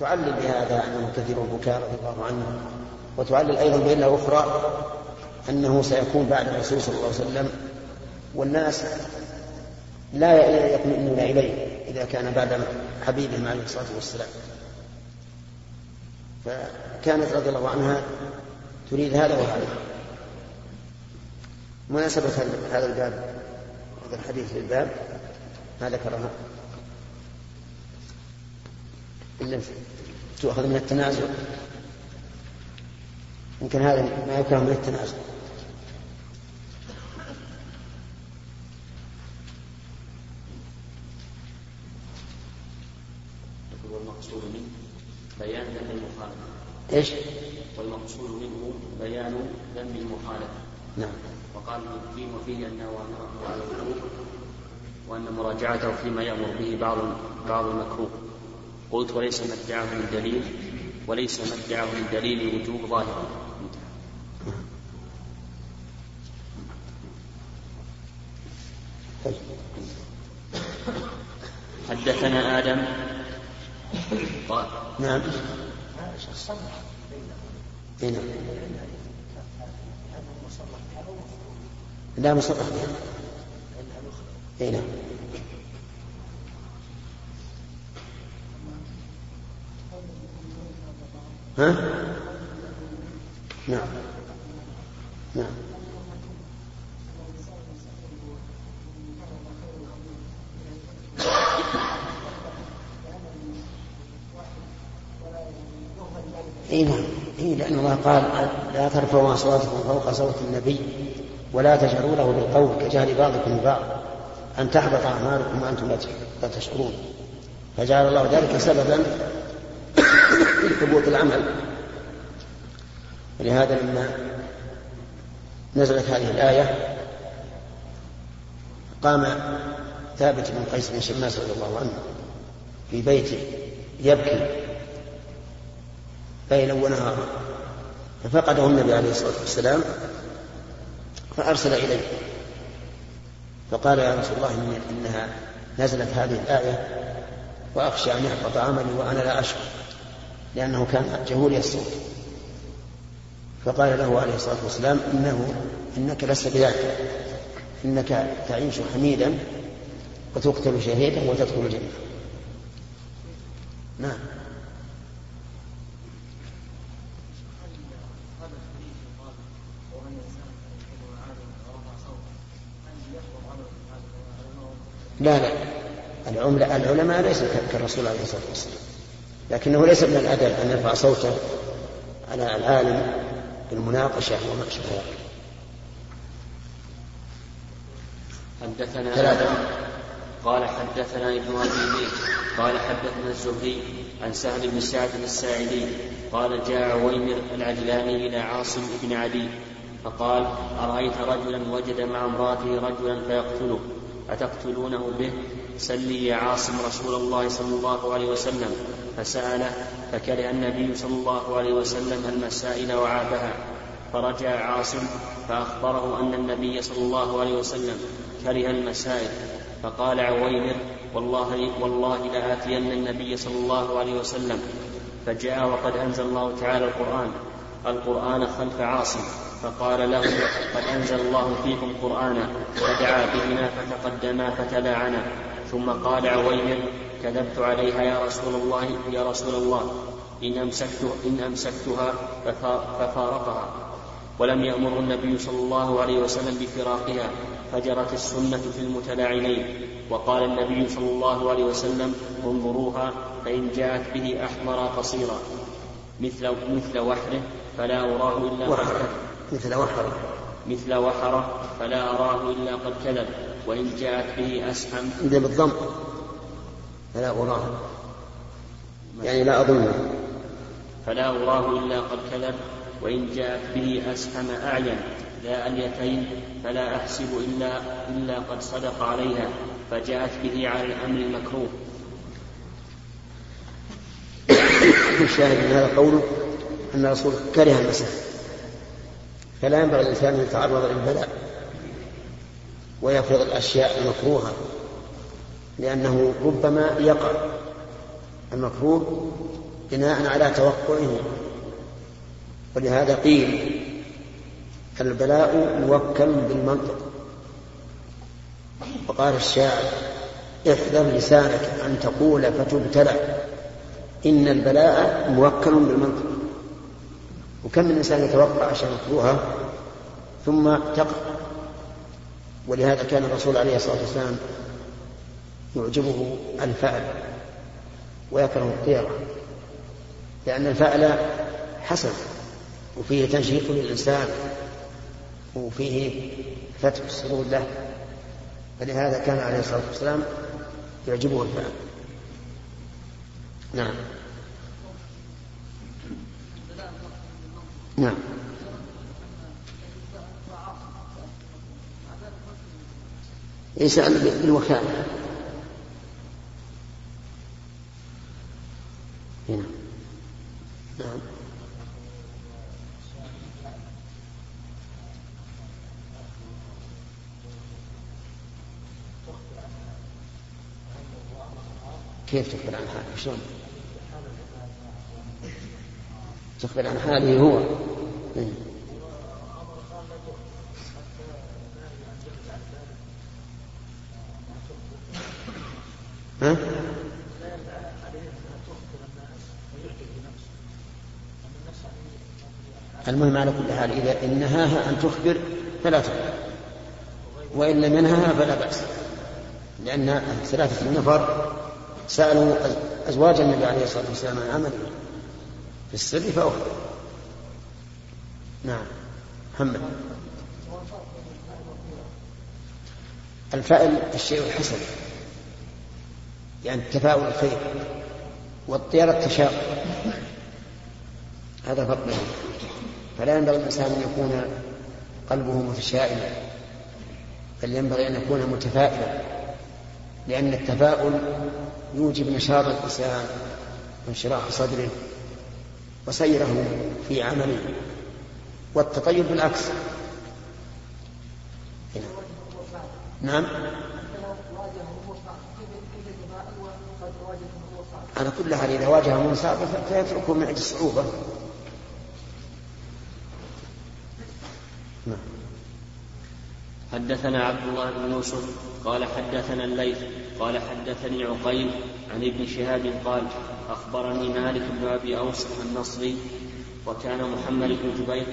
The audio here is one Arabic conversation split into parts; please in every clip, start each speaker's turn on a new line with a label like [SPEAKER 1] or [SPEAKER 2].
[SPEAKER 1] تعلل بهذا أنه كثير البكاء رضي الله عنه وتعلل أيضا بعلة أخرى أنه سيكون بعد الرسول صلى الله عليه وسلم والناس لا يطمئنون إليه إذا كان بعد حبيبهم عليه الصلاة والسلام فكانت رضي الله عنها تريد هذا وهذا مناسبة هذا الباب هذا الحديث للباب ما ذكره إلا تؤخذ من التنازع يمكن هذا ما يكره من التنازع
[SPEAKER 2] منه بيان المخالفة
[SPEAKER 1] ايش؟
[SPEAKER 2] والمقصود منه بيان ذنب المخالفة
[SPEAKER 1] نعم
[SPEAKER 2] وقال ابن القيم وفيه ان اوامره على المكروه وأن مراجعته فيما يأمر به بعض بعض المكروه قلت وليس ما ادعاه من دليل وليس ما ادعاه من دليل وجوب ظاهرا حدثنا آدم
[SPEAKER 1] قال نعم هنا. إيه، نعم. لا
[SPEAKER 3] مصرح
[SPEAKER 1] بها. اي نعم. ها؟ نعم نعم اي نعم اي لان الله قال لا ترفعوا اصواتكم فوق صوت النبي ولا تجهروا له بالقول كجهل بعضكم لبعض ان تحبط اعمالكم وانتم لا تشكرون فجعل الله ذلك سببا ثبوت العمل ولهذا لما نزلت هذه الآية قام ثابت بن قيس بن شماس رضي الله عنه في بيته يبكي ليلا ونهارا ففقده النبي عليه الصلاة والسلام فأرسل إليه فقال يا رسول الله إنها نزلت هذه الآية وأخشى أن يحبط عملي وأنا لا أشكر لأنه كان جهوري الصوت فقال له عليه الصلاة والسلام إنه إنك لست بذاك إنك تعيش حميدا وتقتل شهيدا وتدخل الجنة نعم لا لا العلماء ليسوا كالرسول عليه الصلاة والسلام لكنه ليس من الأدب أن يرفع صوته على العالم بالمناقشة وما أشبه ذلك
[SPEAKER 2] حدثنا ثلاثة قال حدثنا ابن أبي ميت قال حدثنا الزهري عن سهل بن سعد الساعدي قال جاء عويمر العجلاني إلى عاصم بن علي فقال أرأيت رجلا وجد مع امرأته رجلا فيقتله أتقتلونه به سلي يا عاصم رسول الله صلى الله عليه وسلم فسأله فكره النبي صلى الله عليه وسلم المسائل وعابها فرجع عاصم فأخبره أن النبي صلى الله عليه وسلم كره المسائل فقال عويمر والله والله لآتين النبي صلى الله عليه وسلم فجاء وقد أنزل الله تعالى القرآن القرآن خلف عاصم فقال له قد أنزل الله فيكم قرآنا فدعا بهما فتقدما فتلاعنا ثم قال عويمر كذبت عليها يا رسول الله يا رسول الله إن, أمسكت إن أمسكتها ففارقها ولم يأمر النبي صلى الله عليه وسلم بفراقها فجرت السنة في المتلاعنين وقال النبي صلى الله عليه وسلم انظروها فإن جاءت به أحمر قصيرا مثل مثل وحره فلا أراه إلا وحره
[SPEAKER 1] مثل وحره
[SPEAKER 2] مثل وحره فلا أراه إلا قد كذب وإن جاءت به
[SPEAKER 1] أسحم بالضم فلا أراه يعني لا أظنه
[SPEAKER 2] فلا أراه إلا قد كذب وإن جاءت به أسهم أعين ذا اليتين فلا أحسب إلا إلا قد صدق عليها فجاءت به على الأمر المكروه
[SPEAKER 1] الشاهد من هذا قوله أن الرسول كره المسألة فلا ينبغي الإنسان أن يتعرض للبلاء ويفرض الأشياء المكروهة لأنه ربما يقع المكروه بناء على توقعه ولهذا قيل البلاء موكل بالمنطق وقال الشاعر احذر لسانك أن تقول فتبتلى إن البلاء موكل بالمنطق وكم من إنسان يتوقع أشياء مكروهة ثم تقع ولهذا كان الرسول عليه الصلاة والسلام يعجبه الفعل ويكره الطيرة لأن الفعل حسن وفيه تنشيط للإنسان وفيه فتح السرور له فلهذا كان عليه الصلاة والسلام يعجبه الفعل نعم نعم يسأل بالوكالة كيف تخبر عن حاله شلون تخبر عن حاله هو إيه. ها؟ المهم على كل حال إذا إن نهاها أن تخبر فلا تخبر وإن لم ينهها فلا بأس لأن ثلاثة النفر سألوا أزواج النبي عليه الصلاة والسلام عن عمله في السر فأخبر نعم محمد الفأل الشيء الحسن يعني التفاؤل الخير والطيرة التشاؤم هذا فرق فلا ينبغي الإنسان أن يكون قلبه متشائما بل ينبغي أن يكون متفائلا لأن التفاؤل يوجب نشاط الإنسان وانشراح صدره وسيره في عمله والتطيب بالعكس نعم على كل حال إذا واجه منصاب فيتركه من أجل الصعوبة
[SPEAKER 2] حدثنا عبد الله بن يوسف قال حدثنا الليث قال حدثني عقيل عن ابن شهاب قال أخبرني مالك بن أبي أوس النصري وكان محمد بن جبير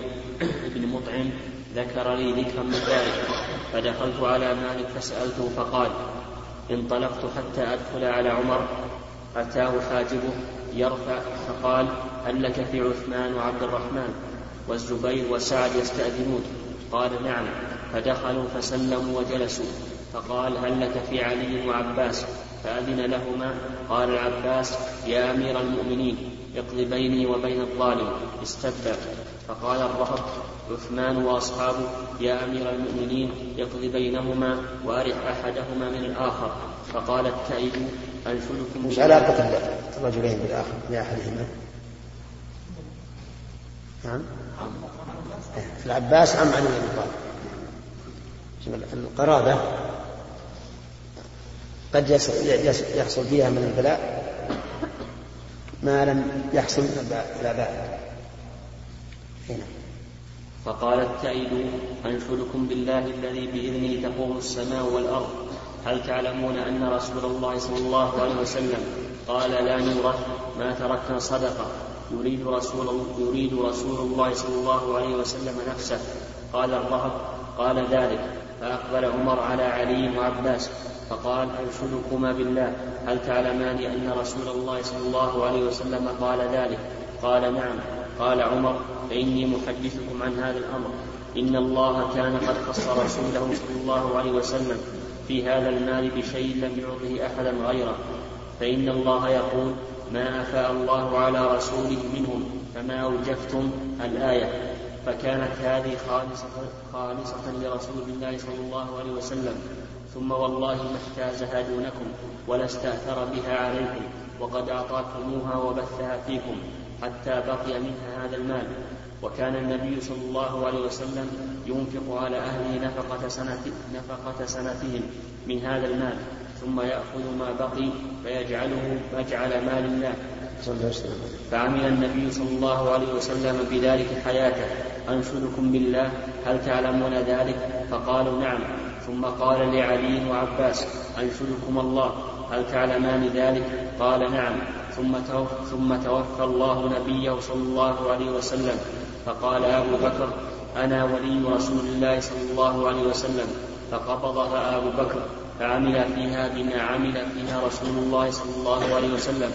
[SPEAKER 2] بن مطعم ذكر لي ذكرا من ذلك فدخلت على مالك فسألته فقال انطلقت حتى أدخل على عمر أتاه حاجبه يرفع فقال هل لك في عثمان وعبد الرحمن والزبير وسعد يستأذنون قال نعم فدخلوا فسلموا وجلسوا فقال هل لك في علي وعباس فأذن لهما قال العباس يا أمير المؤمنين اقض بيني وبين الظالم استبى فقال الرهب عثمان وأصحابه يا أمير المؤمنين اقض بينهما وأرح أحدهما من الآخر فقال التائب ألفلكم مش علاقة
[SPEAKER 1] الرجلين بالآخر لأحدهما نعم إيه، العباس أم علي بن طالب القرابة قد يحصل فيها من البلاء ما لم يحصل من الآباء هنا إيه نعم.
[SPEAKER 2] فقال التائب أنشدكم بالله الذي بإذنه تقوم السماء والأرض هل تعلمون أن رسول الله صلى الله عليه وسلم قال لا نورث ما تركنا صدقة يريد رسول يريد رسول الله صلى الله عليه وسلم نفسه قال الرهب قال ذلك فأقبل عمر على علي وعباس فقال أنشدكما بالله هل تعلمان أن رسول الله صلى الله عليه وسلم قال ذلك قال نعم قال عمر فإني محدثكم عن هذا الأمر إن الله كان قد خص رسوله صلى الله عليه وسلم في هذا المال بشيء لم يعطه أحدا غيره فإن الله يقول ما أفاء الله على رسوله منهم فما أوجفتم الآية فكانت هذه خالصة, خالصة لرسول الله صلى الله عليه وسلم ثم والله ما احتازها دونكم ولا استأثر بها عليكم وقد أعطاكموها وبثها فيكم حتى بقي منها هذا المال وكان النبي صلى الله عليه وسلم ينفق على أهله نفقة, سنة نفقة سنتهم من هذا المال ثم يأخذ ما بقي فيجعله مجعل مال الله فعمل النبي صلى الله عليه وسلم بذلك حياته أنشدكم بالله هل تعلمون ذلك فقالوا نعم ثم قال لعلي وعباس أنشدكم الله هل تعلمان ذلك قال نعم ثم توفى, ثم توفى الله نبيه صلى الله عليه وسلم فقال أبو بكر أنا ولي رسول الله صلى الله عليه وسلم فقبضها أبو بكر فعمل فيها بما عمل فيها رسول الله صلى الله عليه وسلم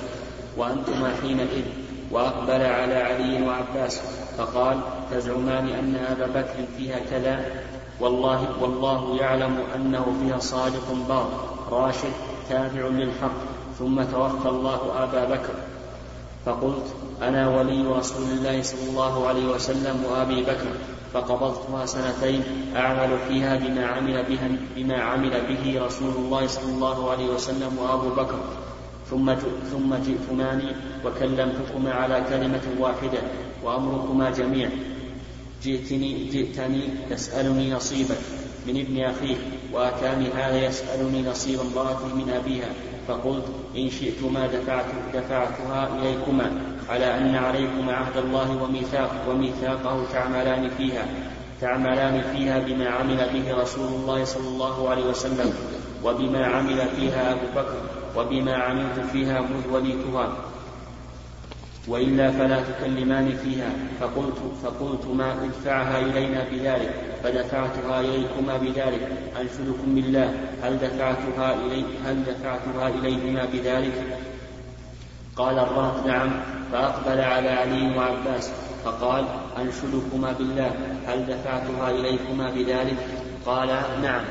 [SPEAKER 2] وأنتما حينئذ وأقبل على علي وعباس فقال تزعمان أن أبا بكر فيها كذا والله والله يعلم أنه فيها صادق بار راشد تابع للحق ثم توفى الله أبا بكر فقلت أنا ولي رسول الله صلى الله عليه وسلم وأبي بكر فقبضتها سنتين أعمل فيها بما عمل بها بما عمل به رسول الله صلى الله عليه وسلم وأبو بكر ثم ثم جئتماني وكلمتكما على كلمة واحدة وأمركما جميع جئتني جئتني يسألني نصيبك من ابن أخيه وأتاني هذا يسألني نصيب امرأتي من أبيها فقلت إن شئتما دفعت دفعتها إليكما على أن عليكما عهد الله وميثاق وميثاقه تعملان فيها تعملان فيها بما عمل به رسول الله صلى الله عليه وسلم وبما عمل فيها أبو بكر وبما عملت فيها مذ وليتها وإلا فلا تكلمان فيها فقلت فقلت ما ادفعها إلينا بذلك فدفعتها إليكما بذلك أنشدكم بالله هل دفعتها إلي هل دفعتها إليهما بذلك؟ قال الرهط نعم فأقبل على علي وعباس فقال أنشدكما بالله هل دفعتها إليكما بذلك؟ قال نعم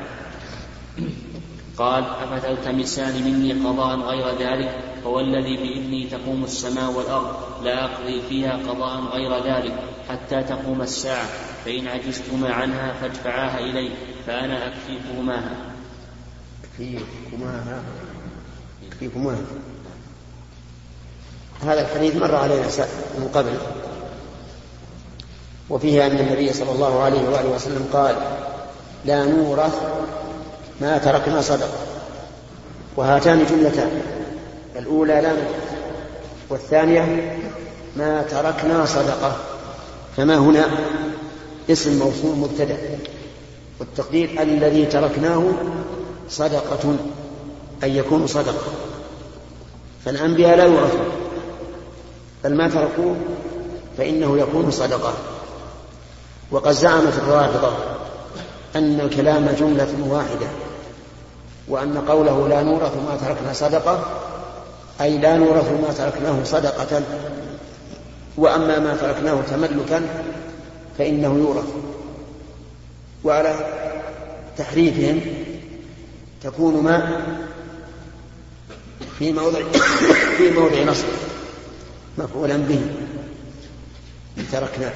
[SPEAKER 2] قال أفتلتمسان مني قضاء غير ذلك فوالذي بإذني تقوم السماء والأرض لا أقضي فيها قضاء غير ذلك حتى تقوم الساعة فإن عجزتما عنها فادفعاها إلي فأنا أكفيكماها
[SPEAKER 1] أكفيكماها أكفيكماها هذا الحديث مر علينا من قبل وفيه أن النبي صلى الله عليه وآله وسلم قال لا نورث ما تركنا صدقة وهاتان جملتان الأولى لا والثانية ما تركنا صدقة فما هنا اسم موصول مبتدأ والتقدير الذي تركناه صدقة أن يكون صدقة فالأنبياء لا يورثون بل ما تركوه فإنه يكون صدقة وقد زعمت الرافضة أن الكلام جملة واحدة وأن قوله لا نورث ما تركنا صدقة أي لا نورث ما تركناه صدقة وأما ما تركناه تملكا فإنه يورث وعلى تحريفهم تكون ما في موضع في موضع نصب مفعولا به تركناه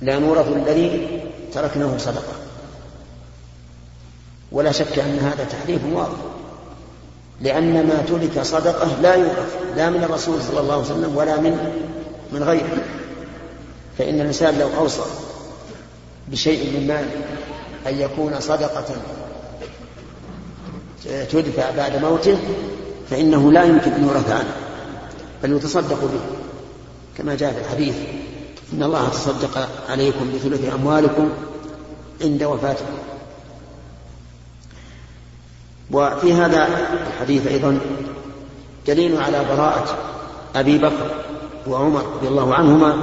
[SPEAKER 1] لا نورث الذي تركناه صدقه ولا شك أن هذا تحريف واضح لأن ما ترك صدقه لا يعرف لا من الرسول صلى الله عليه وسلم ولا من من غيره فإن الإنسان لو أوصى بشيء من مال أن يكون صدقة تدفع بعد موته فإنه لا يمكن أن يورث عنه بل يتصدق به كما جاء في الحديث إن الله تصدق عليكم بثلث أموالكم عند وفاتكم وفي هذا الحديث أيضا دليل على براءة أبي بكر وعمر رضي الله عنهما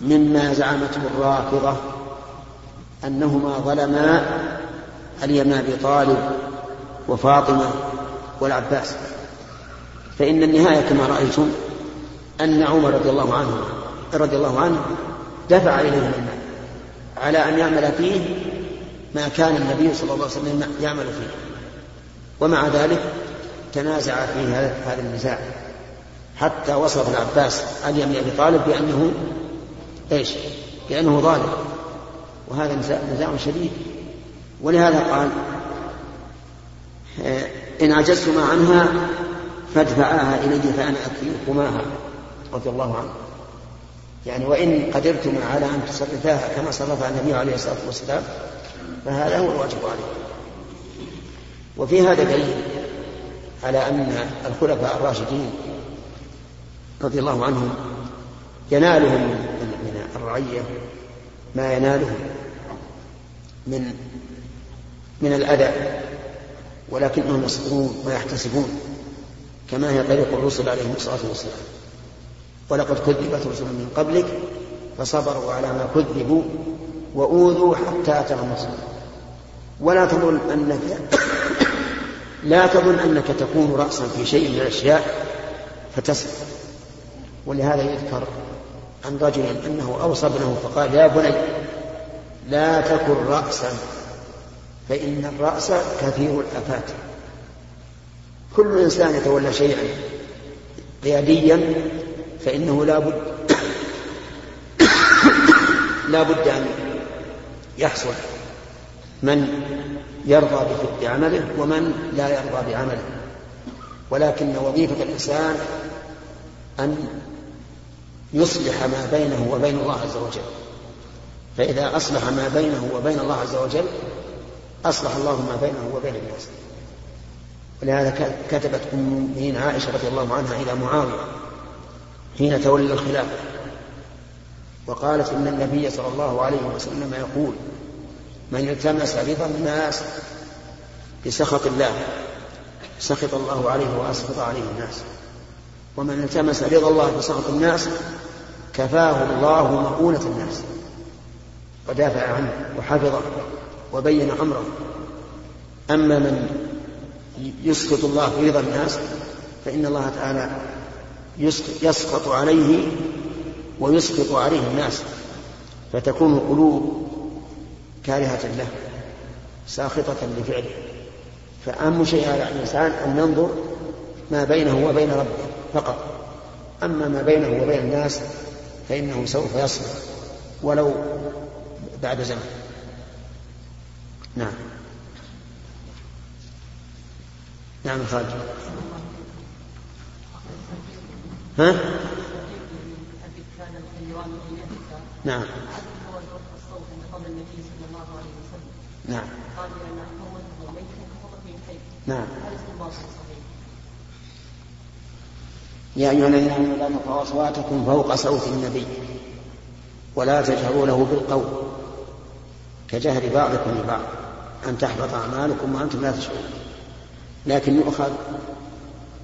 [SPEAKER 1] مما زعمته الرافضة أنهما ظلما علي بن أبي طالب وفاطمة والعباس فإن النهاية كما رأيتم أن عمر رضي الله عنه رضي الله عنه دفع إليهم المال على أن يعمل فيه ما كان النبي صلى الله عليه وسلم يعمل فيه ومع ذلك تنازع في هذا النزاع حتى وصف العباس علي بن ابي طالب بانه ايش؟ بانه ظالم وهذا نزاع شديد ولهذا قال إيه، إن عجزتما عنها فادفعاها إلي فأنا أكفيكماها رضي الله عنه يعني وإن قدرتما على أن تصرفاها كما صرفها النبي عليه الصلاة والسلام فهذا هو الواجب عليكم وفي هذا دليل على أن الخلفاء الراشدين رضي الله عنهم ينالهم من الرعية ما ينالهم من من الأذى ولكنهم يصبرون ويحتسبون كما هي طريق الرسل عليهم الصلاة والسلام ولقد كذبت رسل من قبلك فصبروا على ما كذبوا وأوذوا حتى أتى ولا تظن أنك لا تظن أنك تكون رأسا في شيء من الأشياء فتصل ولهذا يذكر عن رجل أنه أوصى ابنه فقال يا بني لا تكن رأسا فإن الرأس كثير الآفات كل إنسان يتولى شيئا قياديا فإنه لا بد لا بد أن يحصل من يرضى بعمله ومن لا يرضى بعمله ولكن وظيفة الإنسان أن يصلح ما بينه وبين الله عز وجل فإذا أصلح ما بينه وبين الله عز وجل أصلح الله ما بينه وبين الناس ولهذا كتبت أم المؤمنين عائشة رضي الله عنها إلى معاوية حين تولى الخلافة وقالت إن النبي صلى الله عليه وسلم يقول من التمس رضا الناس بسخط الله سخط الله عليه واسخط عليه الناس ومن التمس رضا الله بسخط الناس كفاه الله مؤونة الناس ودافع عنه وحفظه وبين امره اما من يسخط الله رضا الناس فان الله تعالى يسقط عليه ويسقط عليه الناس فتكون قلوب كارهة له ساخطة لفعله فأهم شيء على الإنسان أن ينظر ما بينه وبين ربه فقط أما ما بينه وبين الناس فإنه سوف يصلح ولو بعد زمن نعم نعم خالد ها نعم الصوت النبي صلى الله عليه وسلم نعم قال لأن نعم هل صحيح؟ يا أيها الذين آمنوا لا ترفعوا أصواتكم فوق صوت النبي ولا تجهروا له بالقول كجهر بعضكم لبعض أن تحبط أعمالكم وأنتم لا تشعرون لكن يؤخذ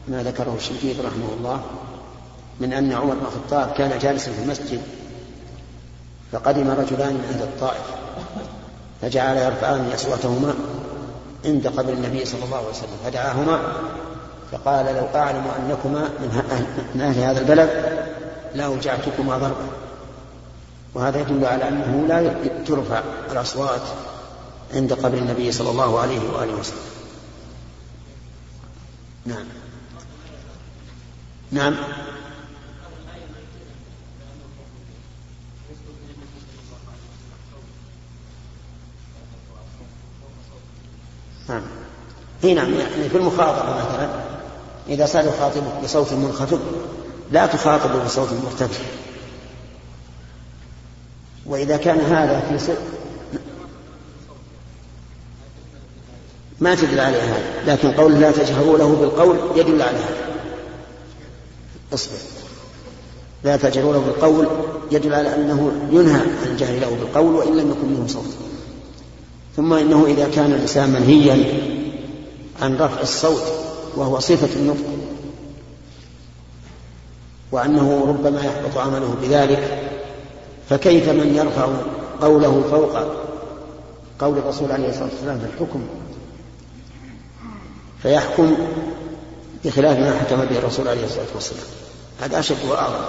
[SPEAKER 1] ما ذكره الشيخ رحمه الله من أن عمر بن الخطاب كان جالسا في المسجد فقدم رجلان من عند الطائف فجعل يرفعان أصواتهما عند قبر النبي صلى الله عليه وسلم فدعاهما فقال لو أعلم أنكما من أهل هذا البلد لأوجعتكما ضربا وهذا يدل على أنه لا ترفع الأصوات عند قبر النبي صلى الله عليه وآله وسلم نعم نعم نعم اي نعم يعني في المخاطبه مثلا اذا صار يخاطبك بصوت منخفض لا تخاطبه بصوت مرتفع واذا كان هذا في سر ما تدل عليه هذا لكن قول لا تجهروا له بالقول يدل على هذا اصبر لا تجهروا له بالقول يدل على انه ينهى عن الجهر له بالقول وان لم يكن منه صوت ثم إنه إذا كان الإنسان منهيا عن رفع الصوت وهو صفة النطق وأنه ربما يحبط عمله بذلك فكيف من يرفع قوله فوق قول الرسول عليه الصلاة والسلام في الحكم فيحكم بخلاف ما حكم به الرسول عليه الصلاة والسلام هذا أشد وأعظم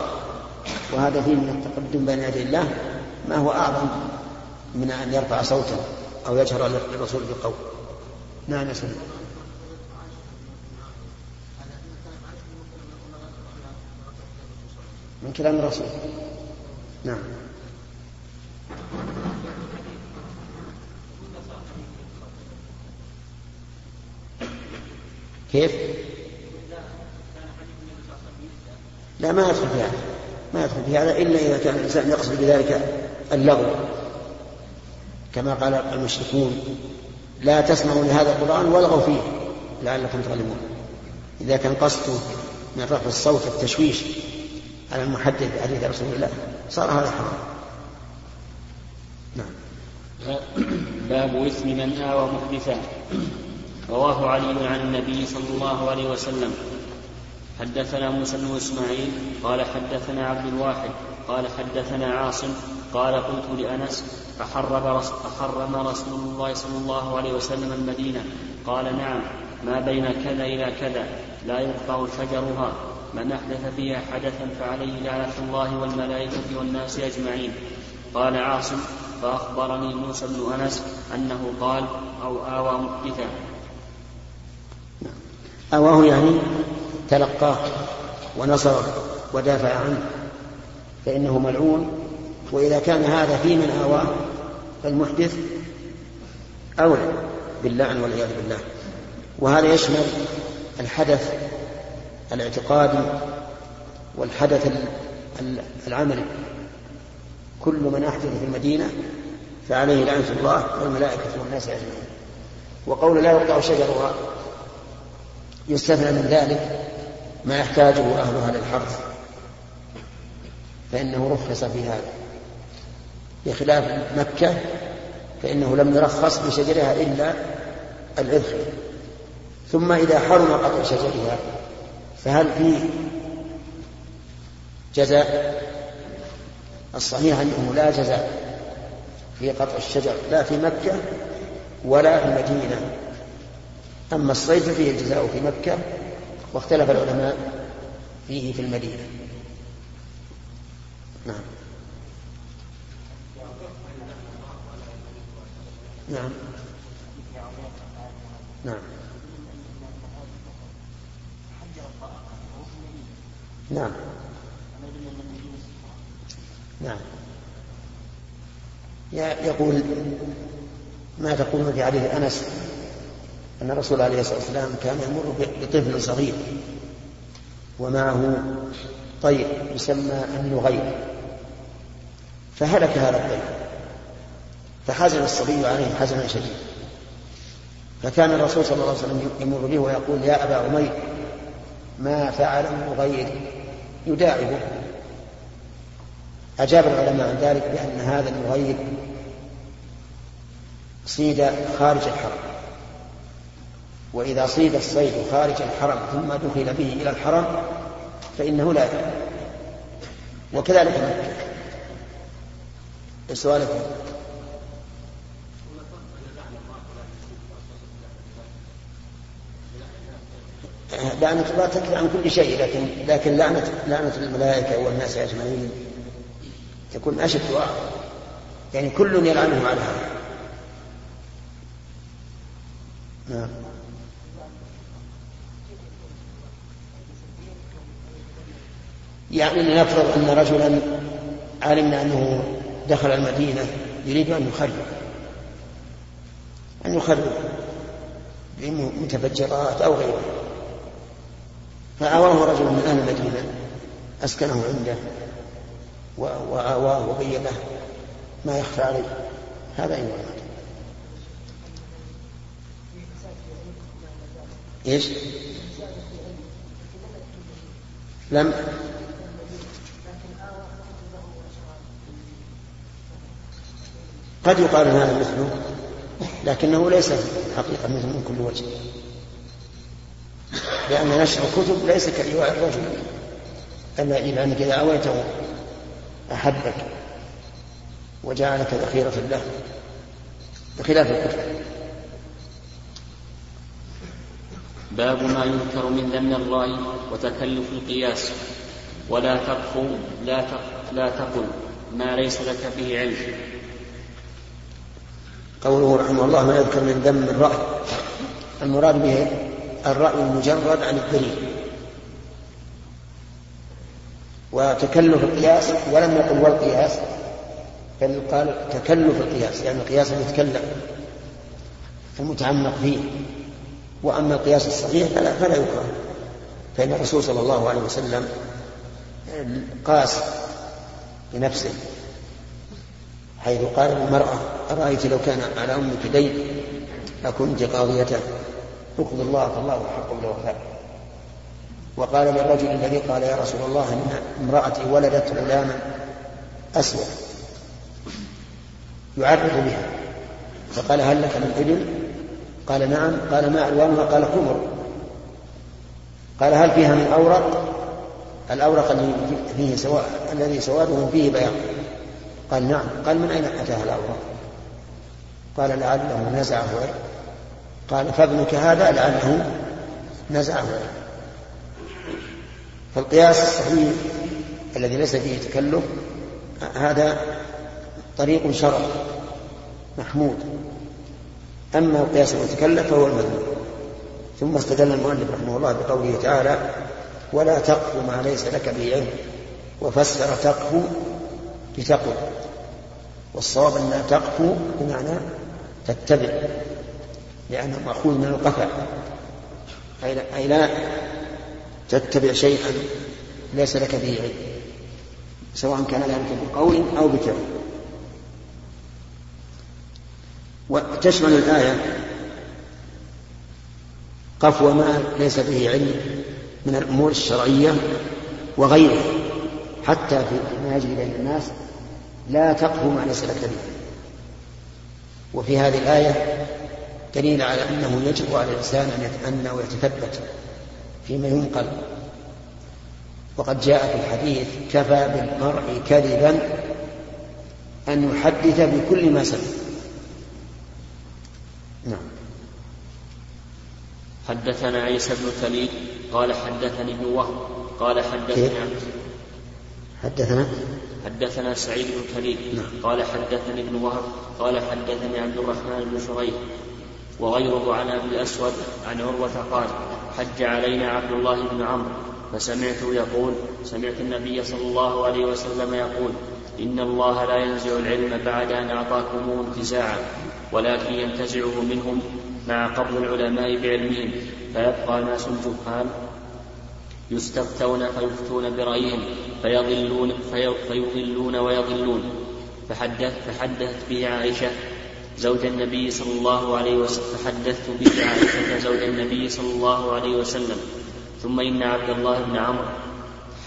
[SPEAKER 1] وهذا فيه من التقدم بين يدي الله ما هو أعظم من أن يرفع صوته أو يجهر للرسول بالقول نعم يا سيدي من كلام الرسول نعم كيف؟ لا ما يدخل في هذا ما يدخل في هذا إلا إذا كان الإنسان يقصد بذلك اللغو كما قال المشركون لا تسمعوا لهذا القرآن والغوا فيه لعلكم تغلبون إذا كان قصده من رفع الصوت التشويش على المحدث بحديث رسول الله صار هذا حرام
[SPEAKER 2] نعم باب إثم من آوى محدثا رواه علي عن النبي صلى الله عليه وسلم حدثنا موسى بن اسماعيل قال حدثنا عبد الواحد قال حدثنا عاصم قال قلت لأنس أحرم, أحرم رسول الله صلى الله عليه وسلم المدينة قال نعم ما بين كذا إلى كذا لا يقطع شجرها من أحدث فيها حدثا فعليه لعنة الله والملائكة والناس أجمعين قال عاصم فأخبرني موسى بن أنس أنه قال أو آوى محدثا
[SPEAKER 1] آواه يعني تلقاه ونصره ودافع عنه فإنه ملعون وإذا كان هذا في من آواه فالمحدث أولى باللعن والعياذ بالله وهذا يشمل الحدث الاعتقادي والحدث العملي كل من أحدث في المدينة فعليه لعنة الله والملائكة والناس أجمعين وقول لا يقطع شجرها يستثنى من ذلك ما يحتاجه أهلها للحرث فإنه رخص في هذا بخلاف مكة فإنه لم يرخص بشجرها إلا الإذخر ثم إذا حرم قطع شجرها فهل فيه جزاء الصحيح أنه لا جزاء في قطع الشجر لا في مكة ولا في المدينة أما الصيف فيه الجزاء في مكة واختلف العلماء فيه في المدينة نعم نعم نعم نعم نعم يقول ما تقول في عليه انس ان الرسول عليه الصلاه والسلام كان يمر بطفل صغير ومعه طير يسمى النغير فهلك هذا الطير فحزن الصبي عليه حزنا شديدا فكان الرسول صلى الله عليه وسلم يمر به ويقول يا أبا عمير ما فعله المغير يداعبه أجاب العلماء عن ذلك بأن هذا المغيب صيد خارج الحرم وإذا صيد الصيد خارج الحرم ثم دخل به إلى الحرم فإنه لا يدري وكذلك مكة السؤال لعنة الله تكفي عن كل شيء لكن لكن لعنة لعنة الملائكة والناس أجمعين تكون أشد وأعظم يعني كل يلعنه على هذا نعم يعني لنفرض أن رجلا علمنا أنه دخل المدينة يريد أن يخرب أن يخرب بمتفجرات أو غيره فآواه رجل من أهل المدينة أسكنه عنده وآواه وبينه ما يخفى عليه هذا إمام أحمد إيش؟ لم قد يقال هذا مثله لكنه ليس حقيقة مثل من كل وجه لأن نشر الكتب ليس كإيواء الرجل أما إيمانك إذا أويته أحبك وجعلك ذخيرة له بخلاف الكتب
[SPEAKER 2] باب ما ينكر من ذم الله وتكلف القياس ولا تقف لا لا تقل ما ليس لك به علم
[SPEAKER 1] قوله رحمه الله ما يذكر من ذم الرأي المراد به إيه؟ الرأي المجرد عن الدليل وتكلف القياس ولم يقل والقياس بل قال تكلف القياس يعني القياس المتكلم المتعمق فيه وأما القياس الصحيح فلا, فلا يكره فإن الرسول صلى الله عليه وسلم قاس بنفسه حيث قال للمرأة أرأيت لو كان على أمك دين لكنت قاضيته اقض الله فالله حق بالوفاء وقال للرجل الذي قال يا رسول الله ان امرأتي ولدت غلاما أسود يعرف بها فقال هل لك من إبل؟ قال نعم قال ما ألوانها؟ قال حمر قال هل فيها من أورق؟ الأورق الذي فيه سواء الذي سواده فيه بياض قال نعم قال من أين أتاها الأورق؟ قال لعله نزعه قال فابنك هذا لعله نزعه فالقياس الصحيح الذي ليس فيه تكلف هذا طريق شرعي محمود أما القياس المتكلف فهو المذموم ثم استدل المؤلف رحمه الله بقوله تعالى ولا تقف ما ليس لك به علم وفسر تقف بتقوى والصواب أن تقف بمعنى تتبع لأنه مأخوذ من القفا أي لا تتبع شيئا ليس لك به علم سواء كان ذلك بقول أو بفعل وتشمل الآية قفو ما ليس به علم من الأمور الشرعية وغيرها حتى في ما يجري بين الناس لا تقفو ما ليس لك به وفي هذه الآية دليل على أنه يجب على الإنسان أن يتأنى ويتثبت فيما ينقل وقد جاء في الحديث كفى بالمرء كذبا أن يحدث بكل ما سمع نعم
[SPEAKER 2] حدثنا عيسى بن ثليل قال حدثني ابن وهب قال إيه؟ عبد حدثنا حدثنا سعيد بن كليب نعم. قال حدثني ابن وهب قال حدثني عبد الرحمن بن شريح وغيره عن أبي الأسود عن عروة قال حج علينا عبد الله بن عمرو فسمعته يقول سمعت النبي صلى الله عليه وسلم يقول إن الله لا ينزع العلم بعد أن أعطاكموه انتزاعا ولكن ينتزعه منهم مع قبض العلماء بعلمهم فيبقى ناس جهال يستفتون فيفتون برأيهم فيضلون, فيضلون ويضلون فحدث فحدثت به عائشة زوج النبي صلى الله عليه وسلم فحدثت بعائشة عائشة زوج النبي صلى الله عليه وسلم ثم إن عبد الله بن عمرو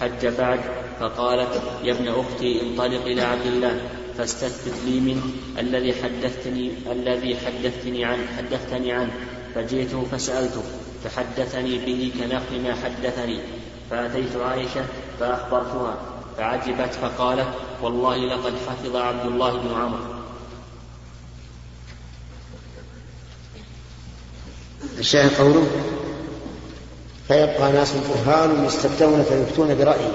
[SPEAKER 2] حج بعد فقالت يا ابن أختي انطلق إلى عبد الله فاستثبت لي منه الذي حدثتني الذي حدثتني عنه حدثتني عنه فجئته فسألته فحدثني به كنقل ما حدثني فأتيت عائشة فأخبرتها فعجبت فقالت والله لقد حفظ عبد الله بن عمرو
[SPEAKER 1] الشاهد قوله فيبقى ناس كهان يستفتون فيفتون برأيي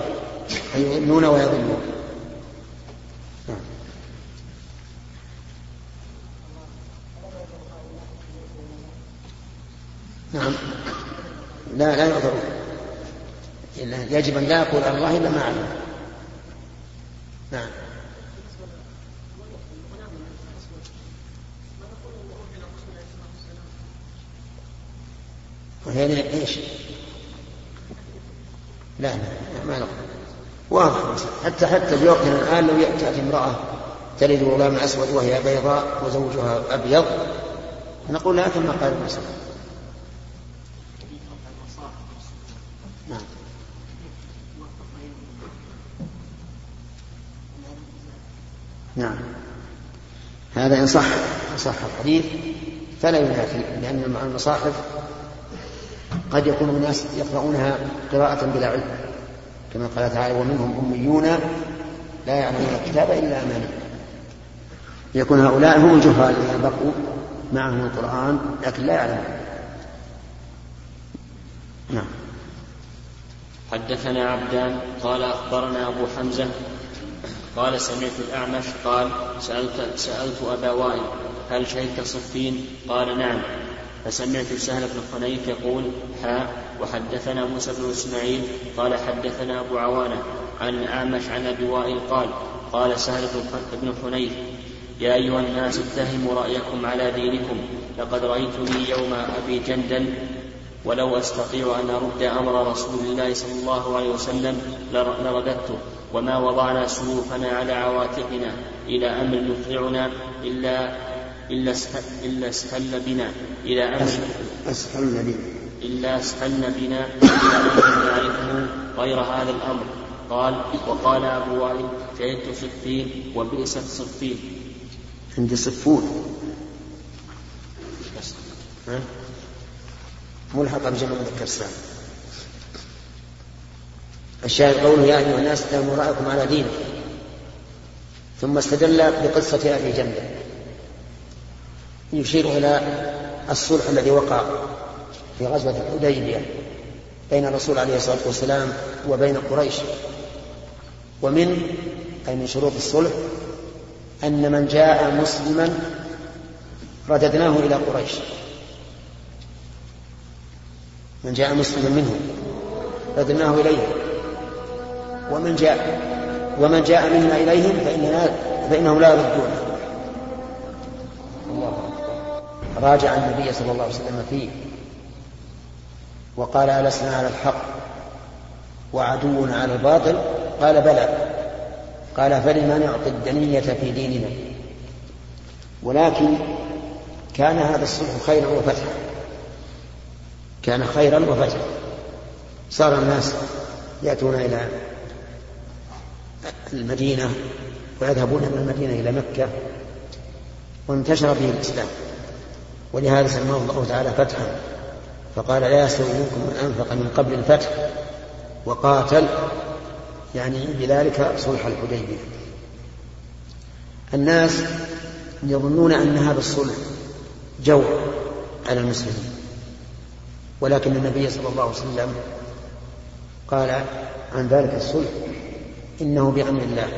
[SPEAKER 1] فيؤمنون ويظنون نعم لا لا يعذرون يجب ان لا يقول الله الا ما علم نعم وهي ايش؟ لا لا ما نقول واضح حتى حتى في وقتنا الان لو تاتي امراه تلد غلاما اسود وهي بيضاء وزوجها ابيض نقول لها كما قال ابن نعم. نعم هذا إن صح صح الحديث فلا ينافي لأن المصاحف قد يكون أناس يقرؤونها قراءة بلا علم كما قال تعالى ومنهم أميون لا يعلمون الكتاب إلا أمانة يكون هؤلاء هم الجهال الذين بقوا معهم القرآن لكن لا يعلمون نعم
[SPEAKER 2] حدثنا عبدان قال أخبرنا أبو حمزة قال سمعت الأعمش قال سألت, سألت أبا وائل هل شهدت صفين قال نعم فسمعت سهل بن حنيف يقول حاء وحدثنا موسى بن اسماعيل قال حدثنا ابو عوانه عن الاعمش عن ابي وائل قال قال سهل بن حنيف يا أيها الناس اتهموا رأيكم على دينكم لقد رأيتني يوم أبي جندل ولو أستطيع أن أرد أمر رسول الله صلى الله عليه وسلم لرددته وما وضعنا سيوفنا على عواتقنا إلى أمر يطيعنا إلا إلا إلا اسهلن بنا إلى
[SPEAKER 1] أن أسهلن بنا
[SPEAKER 2] إلا أسهلنا بنا إلى أن نعرفه غير هذا الأمر قال وقال أبو وائل شهدت صفين وبئس صفين
[SPEAKER 1] عند صفون ملحقا بجمع مذكر سالم الشاهد قوله يا أيها الناس اتهموا رأيكم على دينكم ثم استدل بقصة أهل الجنة يشير إلى الصلح الذي وقع في غزوة الحديبية بين الرسول عليه الصلاة والسلام وبين قريش ومن أي من شروط الصلح أن من جاء مسلما رددناه إلى قريش من جاء مسلما منهم رددناه إليهم ومن جاء ومن جاء منا إليهم فإننا فإنهم لا يردونه الله راجع النبي صلى الله عليه وسلم فيه وقال ألسنا على الحق وعدونا على الباطل قال بلى قال فلما نعطي الدنية في ديننا ولكن كان هذا الصلح خيرا وفتحا كان خيرا وفتحا صار الناس يأتون إلى المدينة ويذهبون من المدينة إلى مكة وانتشر فيه الإسلام ولهذا سماه الله تعالى فتحا فقال لا يسوء منكم من أنفق من قبل الفتح وقاتل يعني بذلك صلح الحديبية الناس يظنون أن هذا الصلح جوع على المسلمين ولكن النبي صلى الله عليه وسلم قال عن ذلك الصلح إنه بأمر الله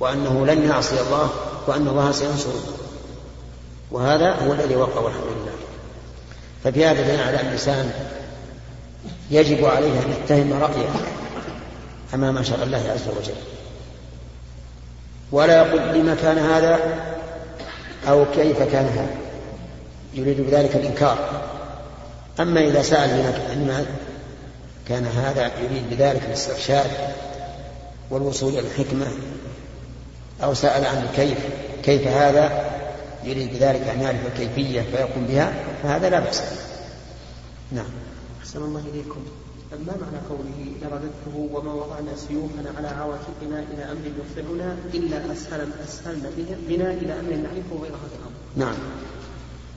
[SPEAKER 1] وأنه لن يعصي الله وأن الله سينصره وهذا هو الذي وقع والحمد لله ففي هذا بناء على أن الإنسان يجب عليه أن يتهم رأيه أمام شرع الله عز وجل ولا يقول لما كان هذا أو كيف كان هذا يريد بذلك الإنكار أما إذا سأل لما كان هذا يريد بذلك الاسترشاد والوصول إلى الحكمة أو سأل عن كيف كيف هذا يريد بذلك أن يعرف الكيفية فيقوم بها فهذا لا بأس نعم أحسن الله
[SPEAKER 3] إليكم طيب، ما معنى قوله لرددته وما وضعنا سيوفنا على عواتقنا إلى أمر يخفعنا إلا أسهل أسهلنا بنا إلى أمر نعرفه غير هذا الأمر نعم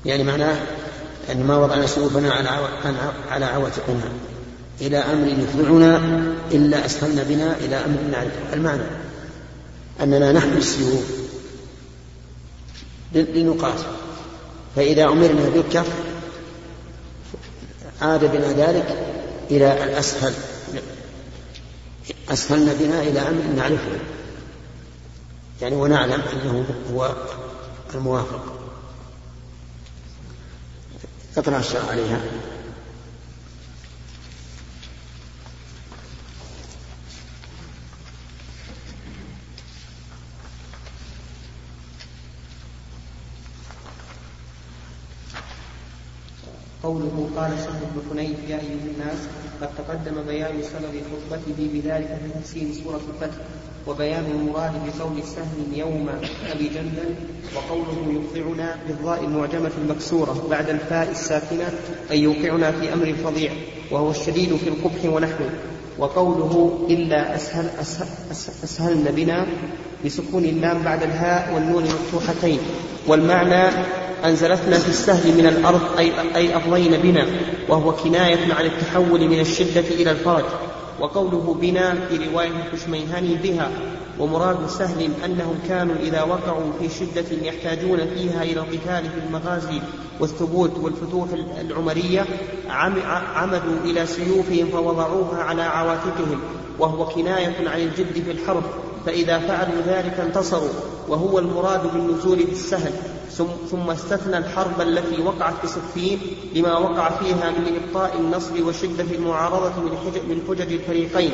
[SPEAKER 1] يعني معناه أن ما وضعنا سيوفنا على على عواتقنا إلى أمر يخدعنا إلا أسهلنا بنا إلى أمر نعرفه المعنى أننا نحمل السيوف لنقاتل فإذا أمرنا بالكف عاد بنا ذلك إلى الأسهل أسهلنا بنا إلى أمر نعرفه يعني ونعلم أنه هو الموافق اقرأ الشرع عليها
[SPEAKER 3] قال سهل بن حنيف يا أيها الناس قد تقدم بيان سبب خطبته بذلك في تفسير سورة الفتح وبيان المراد بقول سهل يوم أبي جندل وقوله يوقعنا بالضاء المعجمة المكسورة بعد الفاء الساكنة أي يوقعنا في أمر فظيع وهو الشديد في القبح ونحوه وقوله إلا أسهل أسهل أسهلن بنا بسكون اللام بعد الهاء والنون مفتوحتين والمعنى أنزلتنا في السهل من الأرض أي, أي أفضين بنا وهو كناية عن التحول من الشدة إلى الفرج وقوله بنا في رواية الحشميهاني بها ومراد سهل أنهم كانوا إذا وقعوا في شدة يحتاجون فيها إلى القتال في المغازي والثبوت والفتوح العمرية عمدوا إلى سيوفهم فوضعوها على عواتقهم وهو كناية عن الجد في الحرب فإذا فعلوا ذلك انتصروا وهو المراد بالنزول في السهل ثم استثنى الحرب التي وقعت صفين لما وقع فيها من إبطاء النصر وشدة المعارضة من حجج الفريقين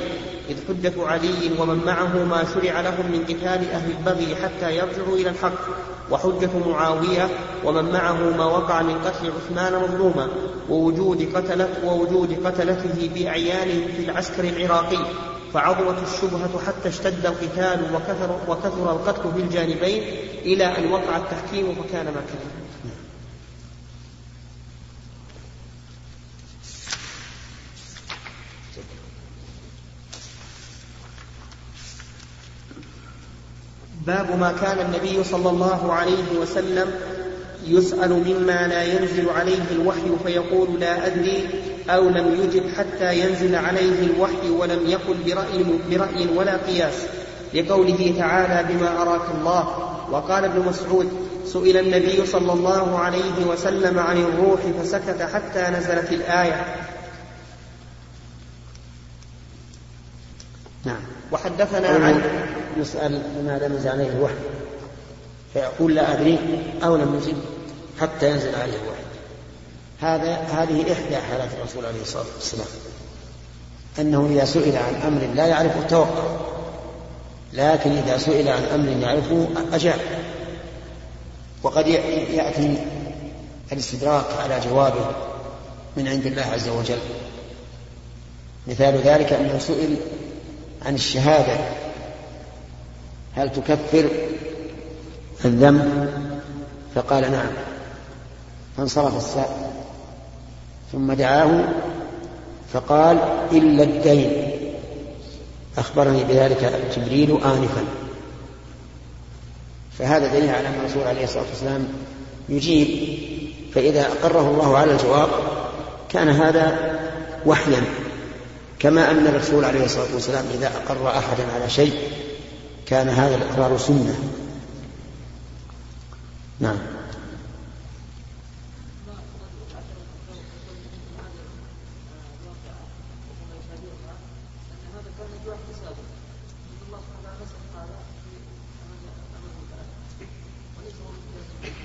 [SPEAKER 3] إذ حجة علي ومن معه ما شرع لهم من قتال أهل البغي حتى يرجعوا إلى الحق وحجة معاوية ومن معه ما وقع من قتل عثمان مظلوما ووجود قتلة ووجود قتلته بأعيانه في العسكر العراقي فعظمت الشبهة حتى اشتد القتال وكثر, وكثر القتل في الجانبين إلى أن وقع التحكيم فكان ما كان
[SPEAKER 2] باب ما كان النبي صلى الله عليه وسلم يسأل مما لا ينزل عليه الوحي فيقول لا أدري أو لم يجب حتى ينزل عليه الوحي ولم يقل برأي, برأي ولا قياس لقوله تعالى بما أراك الله وقال ابن مسعود سئل النبي صلى الله عليه وسلم عن الروح فسكت حتى نزلت الآية
[SPEAKER 1] نعم وحدثنا عن يسأل ما لم ينزل عليه الوحي فيقول لا أدري أو لم يجب حتى ينزل عليه الوحي هذا هذه إحدى حالات الرسول عليه الصلاة والسلام أنه إذا سئل عن أمر لا يعرفه توقف لكن إذا سئل عن أمر يعرفه أجاب وقد يأتي الاستدراك على جوابه من عند الله عز وجل مثال ذلك أنه سئل عن الشهادة هل تكفر الذنب فقال نعم فانصرف السائل ثم دعاه فقال إلا الدين أخبرني بذلك جبريل آنفا فهذا دليل على أن الرسول عليه الصلاة والسلام يجيب فإذا أقره الله على الجواب كان هذا وحيا كما أن الرسول عليه الصلاة والسلام إذا أقر أحدا على شيء كان هذا الإقرار سنة نعم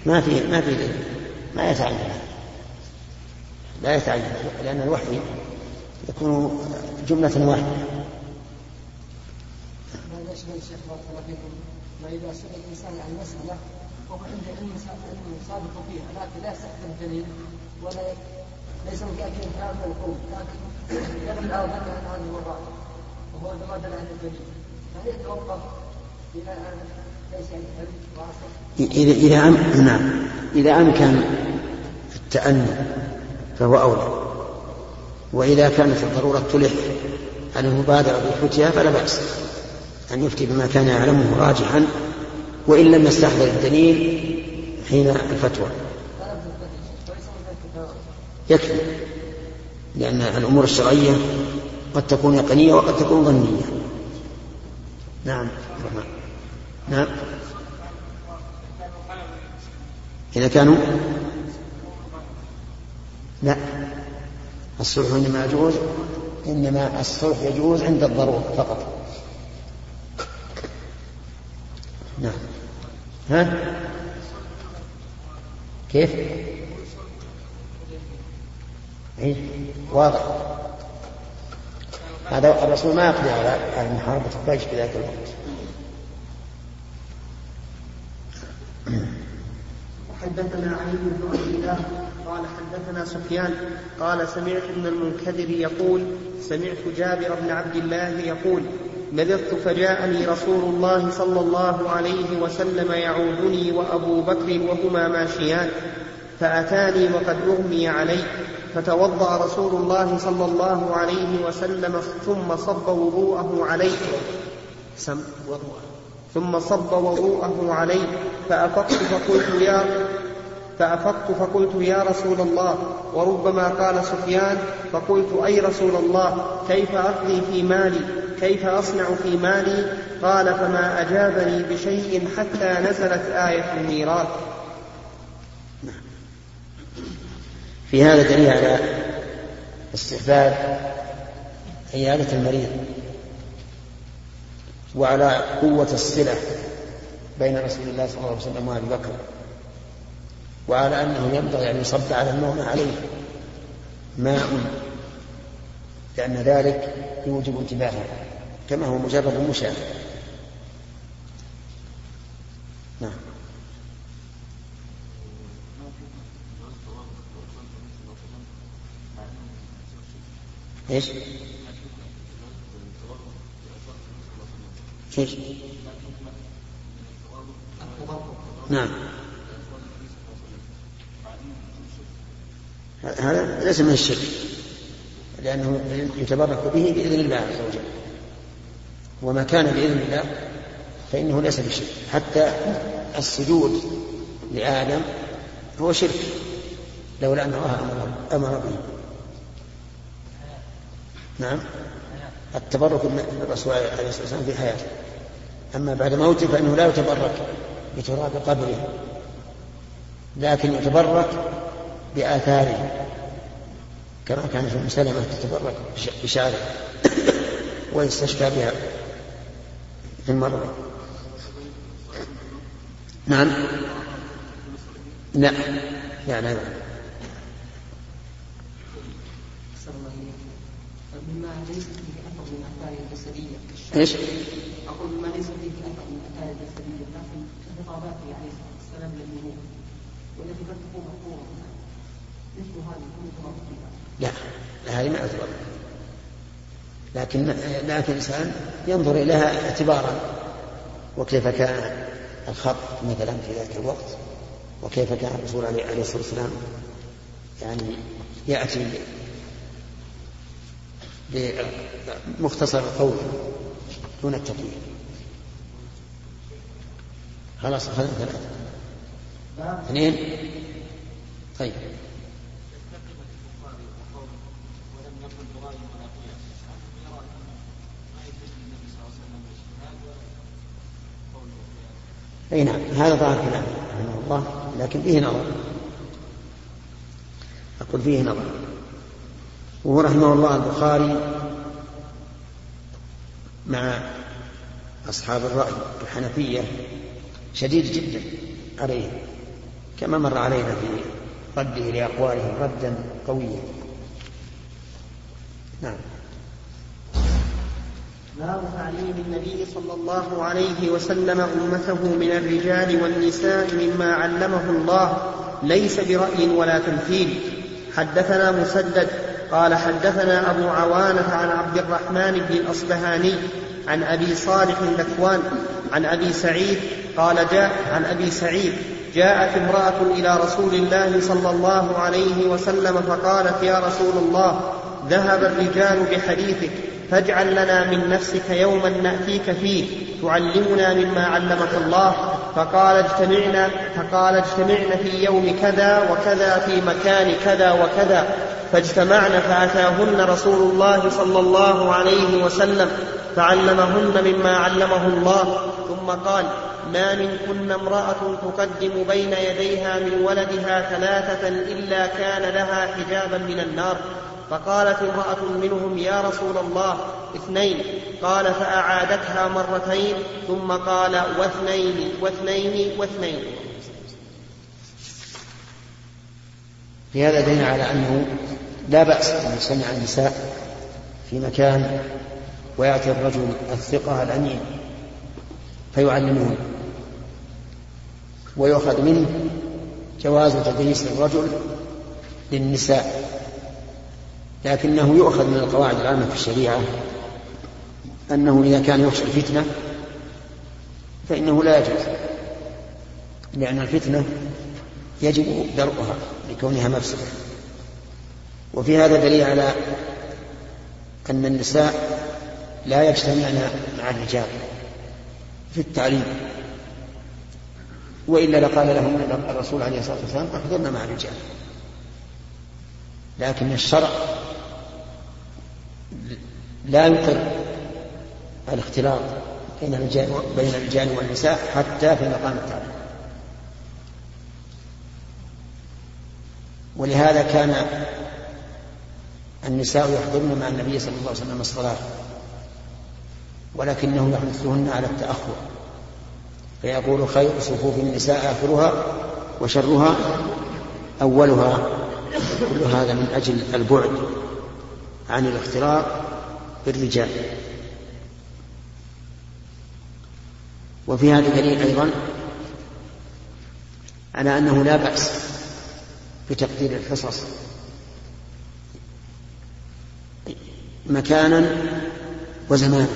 [SPEAKER 1] ما في ما في ما يتعين لا يتعين لأن الوحي يكون جملة واحدة هذا يشمل الشيخ بارك الله فيكم وإذا سئل الإنسان عن مسألة وهو عنده علم سابق فيها لكن لا يستخدم دليل ولا ليس متأكدا تماما من القول لكن يغلب على ظنه أن هذه هو وهو ما دل عليه الدليل هل يتوقف إلى أن إذا إذا أمكن نعم إذا أمكن التأني فهو أولى وإذا كانت الضرورة تلح على المبادرة بالفتيا فلا بأس أن يفتي بما كان يعلمه راجحا وإن لم يستحضر الدليل حين الفتوى يكفي لأن الأمور الشرعية قد تكون يقينية وقد تكون ظنية نعم الرحمن نعم إذا كانوا لا الصلح إنما يجوز إنما الصلح يجوز عند الضرورة فقط نعم ها كيف إيه؟ واضح هذا الرسول ما يقضي على محاربة الدجل في ذلك الوقت
[SPEAKER 2] حدثنا علي بن عبد الله قال حدثنا سفيان قال سمعت ابن المنكدر يقول سمعت جابر بن عبد الله يقول مرضت فجاءني رسول الله صلى الله عليه وسلم يعودني وابو بكر وهما ماشيان فاتاني وقد اغمي علي فتوضا رسول الله صلى الله عليه وسلم ثم صب وضوءه علي سم وضوءه ثم صب وضوءه علي فأفقت فقلت يا فأفقت فقلت يا رسول الله وربما قال سفيان فقلت أي رسول الله كيف أقضي في مالي كيف أصنع في مالي قال فما أجابني بشيء حتى نزلت آية الميراث
[SPEAKER 1] في هذا دليل على استحباب عيادة المريض وعلى قوة الصلة بين رسول الله صلى الله عليه وسلم وأبي بكر وعلى أنه ينبغي أن يصب على النوم عليه ماء لأن ذلك يوجب انتباهه كما هو مجرد مشاهد نعم ايش؟ كيف؟ نعم هذا ليس من الشرك لأنه يتبرك به بإذن الله عز وجل وما كان بإذن الله فإنه ليس بشرك حتى السجود لآدم هو شرك لولا أن الله أمر به نعم التبرك بالرسول عليه الصلاة والسلام في حياته أما بعد موته فإنه لا يتبرك بتراب قبره لكن يتبرك بآثاره كما كانت في سلمة تتبرك بشعره ويستشفى بها في المرة نعم نعم لا نعم مما ليس فيه اثر من اثار الجسديه ايش؟ اقول مما ليس فيه جسدية لكن خطاباته عليه الصلاة والسلام للجمهور والتي قد تكون مذكورة مثل هذه تكون لا هذه ما أعتبر لكن لكن الإنسان ينظر إليها اعتبارا وكيف كان الخط مثلا في ذلك الوقت وكيف كان الرسول عليه الصلاة والسلام يعني يأتي بمختصر قوله دون التطويل خلاص أخذنا ثلاثة اثنين طيب اي نعم هذا ظاهر كلام رحمه الله لكن فيه نظر اقول فيه نظر وهو رحمه الله البخاري مع اصحاب الراي الحنفيه شديد جدا عليه كما مر علينا في رده لأقوالهم ردا قويا نعم
[SPEAKER 2] باب تعليم النبي صلى الله عليه وسلم أمته من الرجال والنساء مما علمه الله ليس برأي ولا تمثيل حدثنا مسدد قال حدثنا أبو عوانة عن عبد الرحمن بن الأصبهاني عن أبي صالح ذكوان عن أبي سعيد قال جاء عن أبي سعيد جاءت امرأة إلى رسول الله صلى الله عليه وسلم فقالت يا رسول الله ذهب الرجال بحديثك فاجعل لنا من نفسك يوما نأتيك فيه تعلمنا مما علمك الله فقال اجتمعنا فقال اجتمعنا في يوم كذا وكذا في مكان كذا وكذا فاجتمعن فأتاهن رسول الله صلى الله عليه وسلم فعلمهن مما علمه الله ثم قال ما منكن امرأة تقدم بين يديها من ولدها ثلاثة إلا كان لها حجابا من النار فقالت امرأة منهم يا رسول الله اثنين قال فأعادتها مرتين ثم قال واثنين واثنين واثنين
[SPEAKER 1] في هذا دين على أنه لا بأس أن يسمع النساء في مكان ويأتي الرجل الثقة الأمين فيعلمهن ويؤخذ منه جواز تدريس الرجل للنساء لكنه يؤخذ من القواعد العامة في الشريعة أنه إذا كان يخشى الفتنة فإنه لا يجوز لأن الفتنة يجب درؤها لكونها مفسدة وفي هذا دليل على أن النساء لا يجتمعن مع الرجال في التعليم وإلا لقال لهم الرسول عليه الصلاة والسلام أحضرنا مع الرجال لكن الشرع لا يقر الاختلاط بين الرجال بين الرجال والنساء حتى في مقام التعليم ولهذا كان النساء يحضرن مع النبي صلى الله عليه وسلم الصلاة ولكنه يحثهن على التأخر فيقول خير صفوف النساء آخرها وشرها أولها كل هذا من أجل البعد عن الاختلاط بالرجال وفي هذا دليل أيضا على أنه لا بأس بتقدير الحصص مكانا وزمانا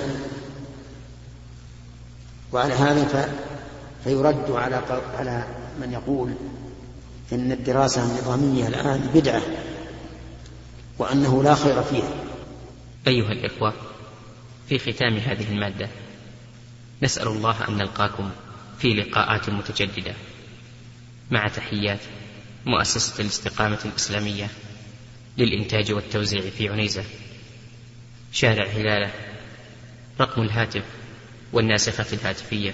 [SPEAKER 1] وعلى هذا فيرد على على من يقول ان الدراسه النظاميه الان بدعه وانه لا خير فيها.
[SPEAKER 4] ايها الاخوه في ختام هذه الماده نسال الله ان نلقاكم في لقاءات متجدده مع تحيات مؤسسه الاستقامه الاسلاميه للانتاج والتوزيع في عنيزه شارع هلاله رقم الهاتف والناسخه الهاتفيه